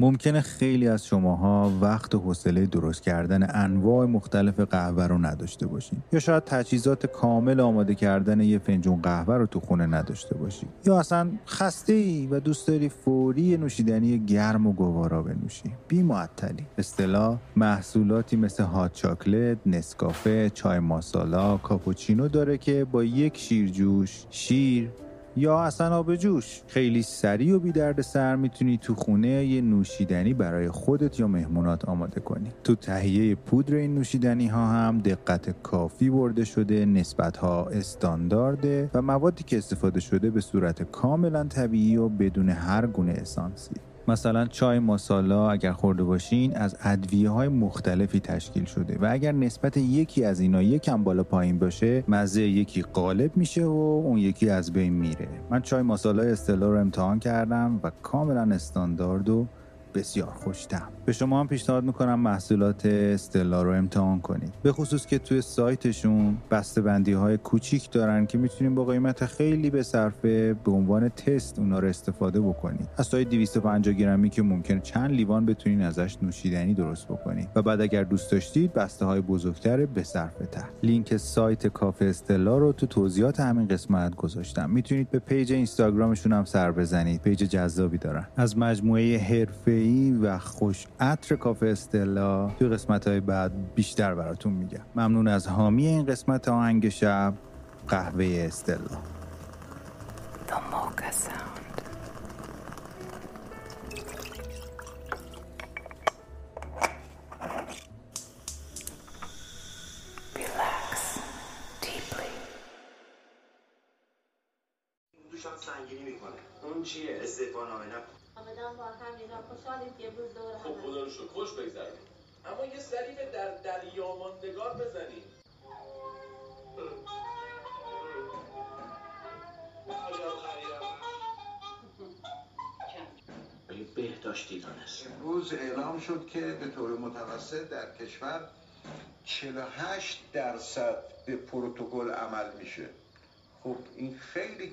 ممکنه خیلی از شماها وقت و حوصله درست کردن انواع مختلف قهوه رو نداشته باشین. یا شاید تجهیزات کامل آماده کردن یه فنجون قهوه رو تو خونه نداشته باشی یا اصلا خسته ای و دوست داری فوری نوشیدنی گرم و گوارا بنوشی. بی معطلی اصطلاح محصولاتی مثل هات چاکلت، نسکافه، چای ماسالا، کاپوچینو داره که با یک شیرجوش، شیر یا اصلا آب جوش خیلی سریع و بی درد سر می‌تونی تو خونه یه نوشیدنی برای خودت یا مهمونات آماده کنی. تو تهیه پودر این نوشیدنی ها هم دقت کافی برده شده نسبت ها استاندارده و موادی که استفاده شده به صورت کاملا طبیعی و بدون هر گونه اسانسی. مثلا چای ماسالا اگر خورده باشین از ادویه های مختلفی تشکیل شده و اگر نسبت یکی از اینا یکم بالا پایین باشه مزه یکی غالب میشه و اون یکی از بین میره. من چای ماسالا استلا رو امتحان کردم و کاملا استاندارد و بسیار خوشتم به شما هم پیشنهاد می‌کنم محصولات استلا رو امتحان کنید. به خصوص که توی سایتشون بسته بندی های کوچیک دارن که می‌تونیم با قیمت خیلی به صرفه به عنوان تست اونا رو استفاده بکنید. از سایز 250 گرمی که ممکن چند لیوان بتونین ازش نوشیدنی درست بکنید. و بعد اگر دوست داشتید بسته های بزرگتر به صرفه تر. لینک سایت کافه استلا رو تو توضیحات همین قسمت گذاشتم. می‌تونید به page اینستاگرامشون هم سر بزنید. page جذابی دارن. از مجموعه حرفه‌ای و خوش عطر کافه استلا توی قسمت های بعد بیشتر براتون میگم. ممنون از حامی این قسمت آهنگ شب قهوه استلا. بهداشتی دانست امروز اعلام شد که به طور متوسط در کشور 48 درصد به پروتکل عمل میشه. خب این خیلی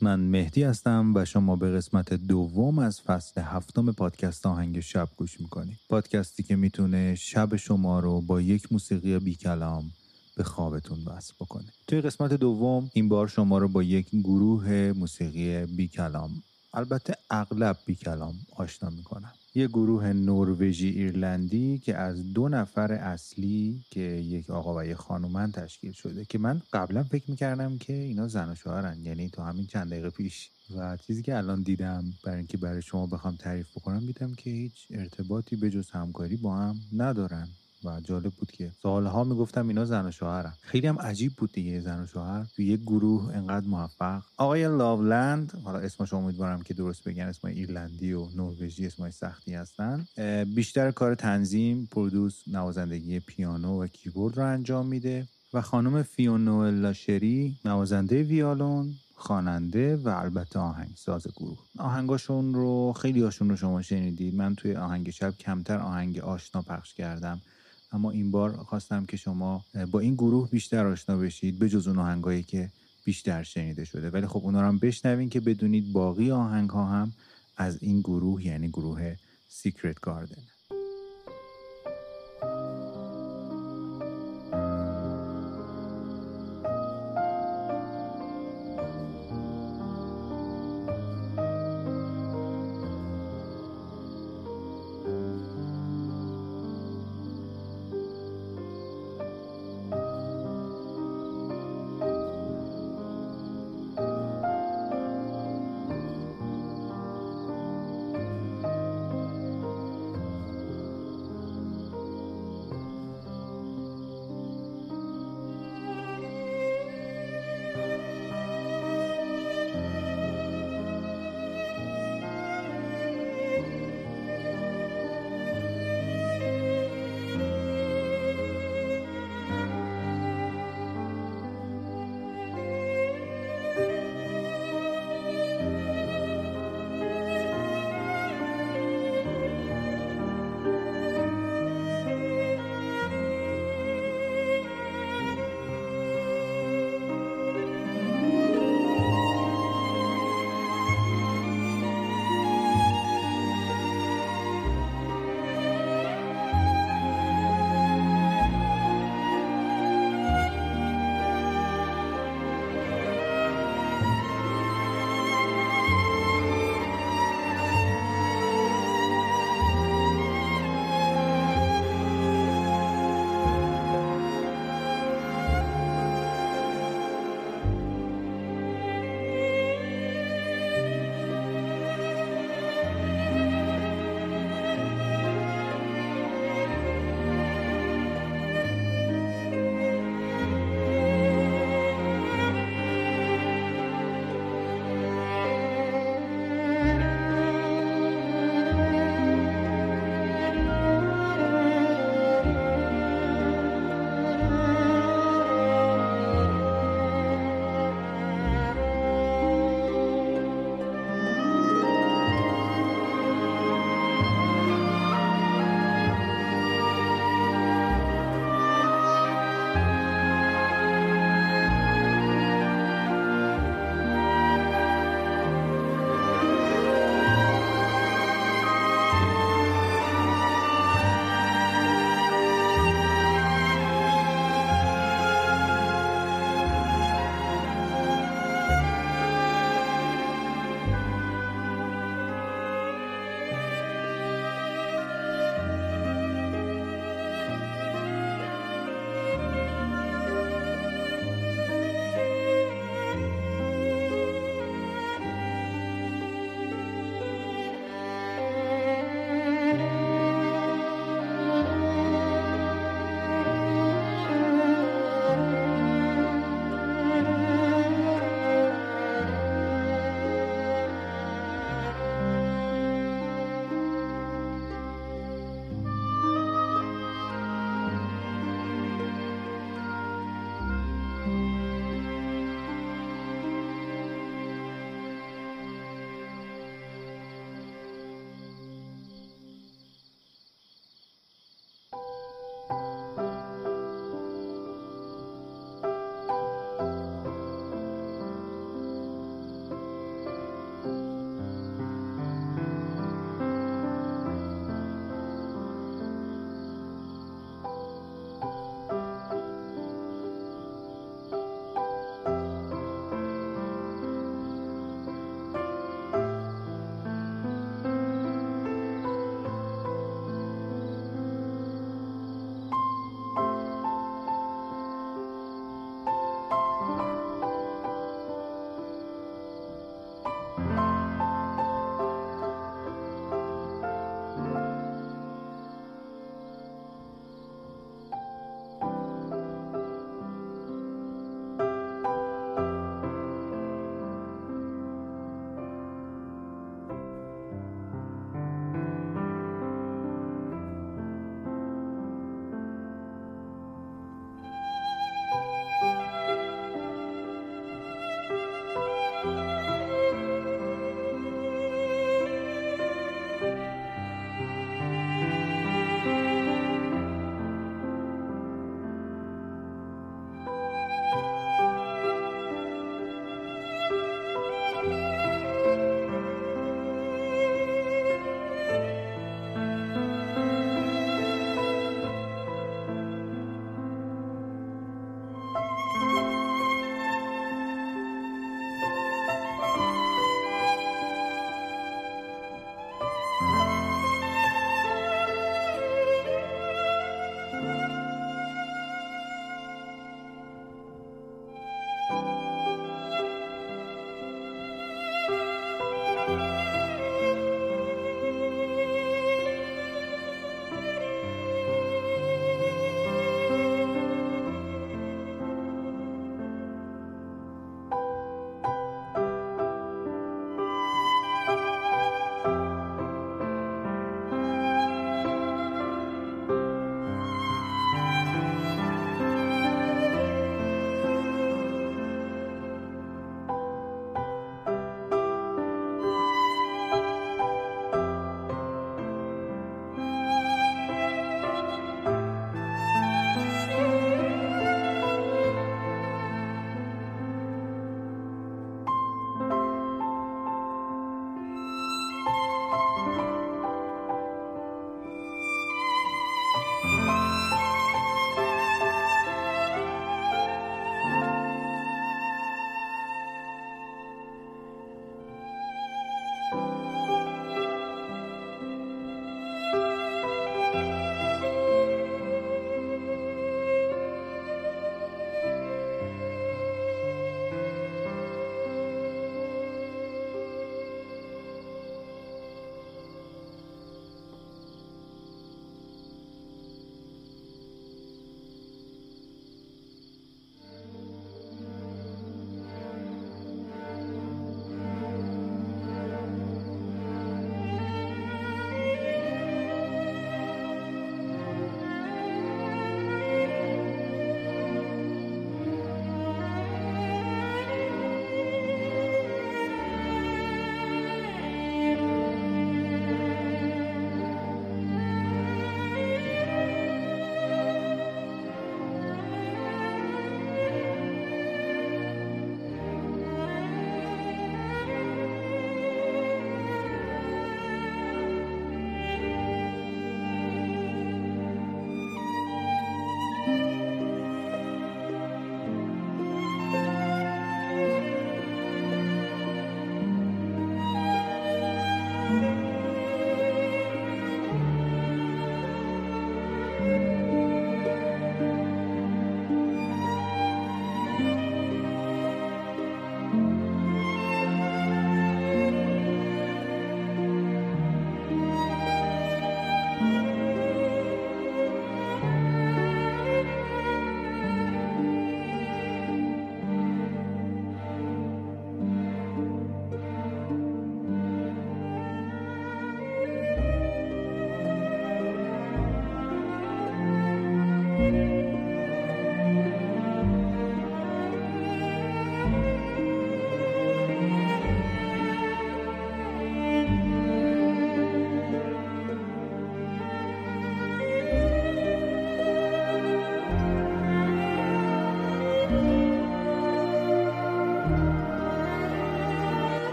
من مهدی هستم و شما به قسمت دوم از فصل هفتم پادکست آهنگ شب گوش می‌کنید. پادکستی که می‌تونه شب شما رو با یک موسیقی بی کلام به خوابتون وصل بکنه. توی قسمت دوم این بار شما رو با یک گروه موسیقی بی کلام البته اغلب بی کلام آشنا می‌کنم. یه گروه نروژی ایرلندی که از دو نفر اصلی که یک آقا و یک خانومن تشکیل شده که من قبلا فکر می‌کردم که اینا زن و شوهرن یعنی تو همین چند دقیقه پیش. و چیزی که الان دیدم برای اینکه برای شما بخوام تعریف بکنم دیدم که هیچ ارتباطی به جز همکاری با هم ندارن. و جالب بود که سالها می‌گفتم اینا زن و شوهرن. خیلی هم عجیب بود دیگه زن و شوهر. تو یه گروه انقدر موفق. آقای لاولند حالا اسمش امیدوارم که درست بگم اسم ایرلندی و نروژی اسمای سختی هستن. بیشتر کار تنظیم produce نوازندگی پیانو و کیبورد رو انجام میده. و خانم فیونوئلا شری نوازنده ویالون خواننده و البته آهنگساز گروه. آهنگاشون رو خیلی هاشون رو شما شنیدید. من توی آهنگ شب کمتر آهنگ آشنا پخش کردم. اما این بار خواستم که شما با این گروه بیشتر آشنا بشید به جز اون آهنگایی که بیشتر شنیده شده. ولی خب اونا رو هم بشنوین که بدونید باقی آهنگ ها هم از این گروه یعنی گروه سیکرت گاردن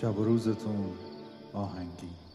شب و روزتون آهنگی.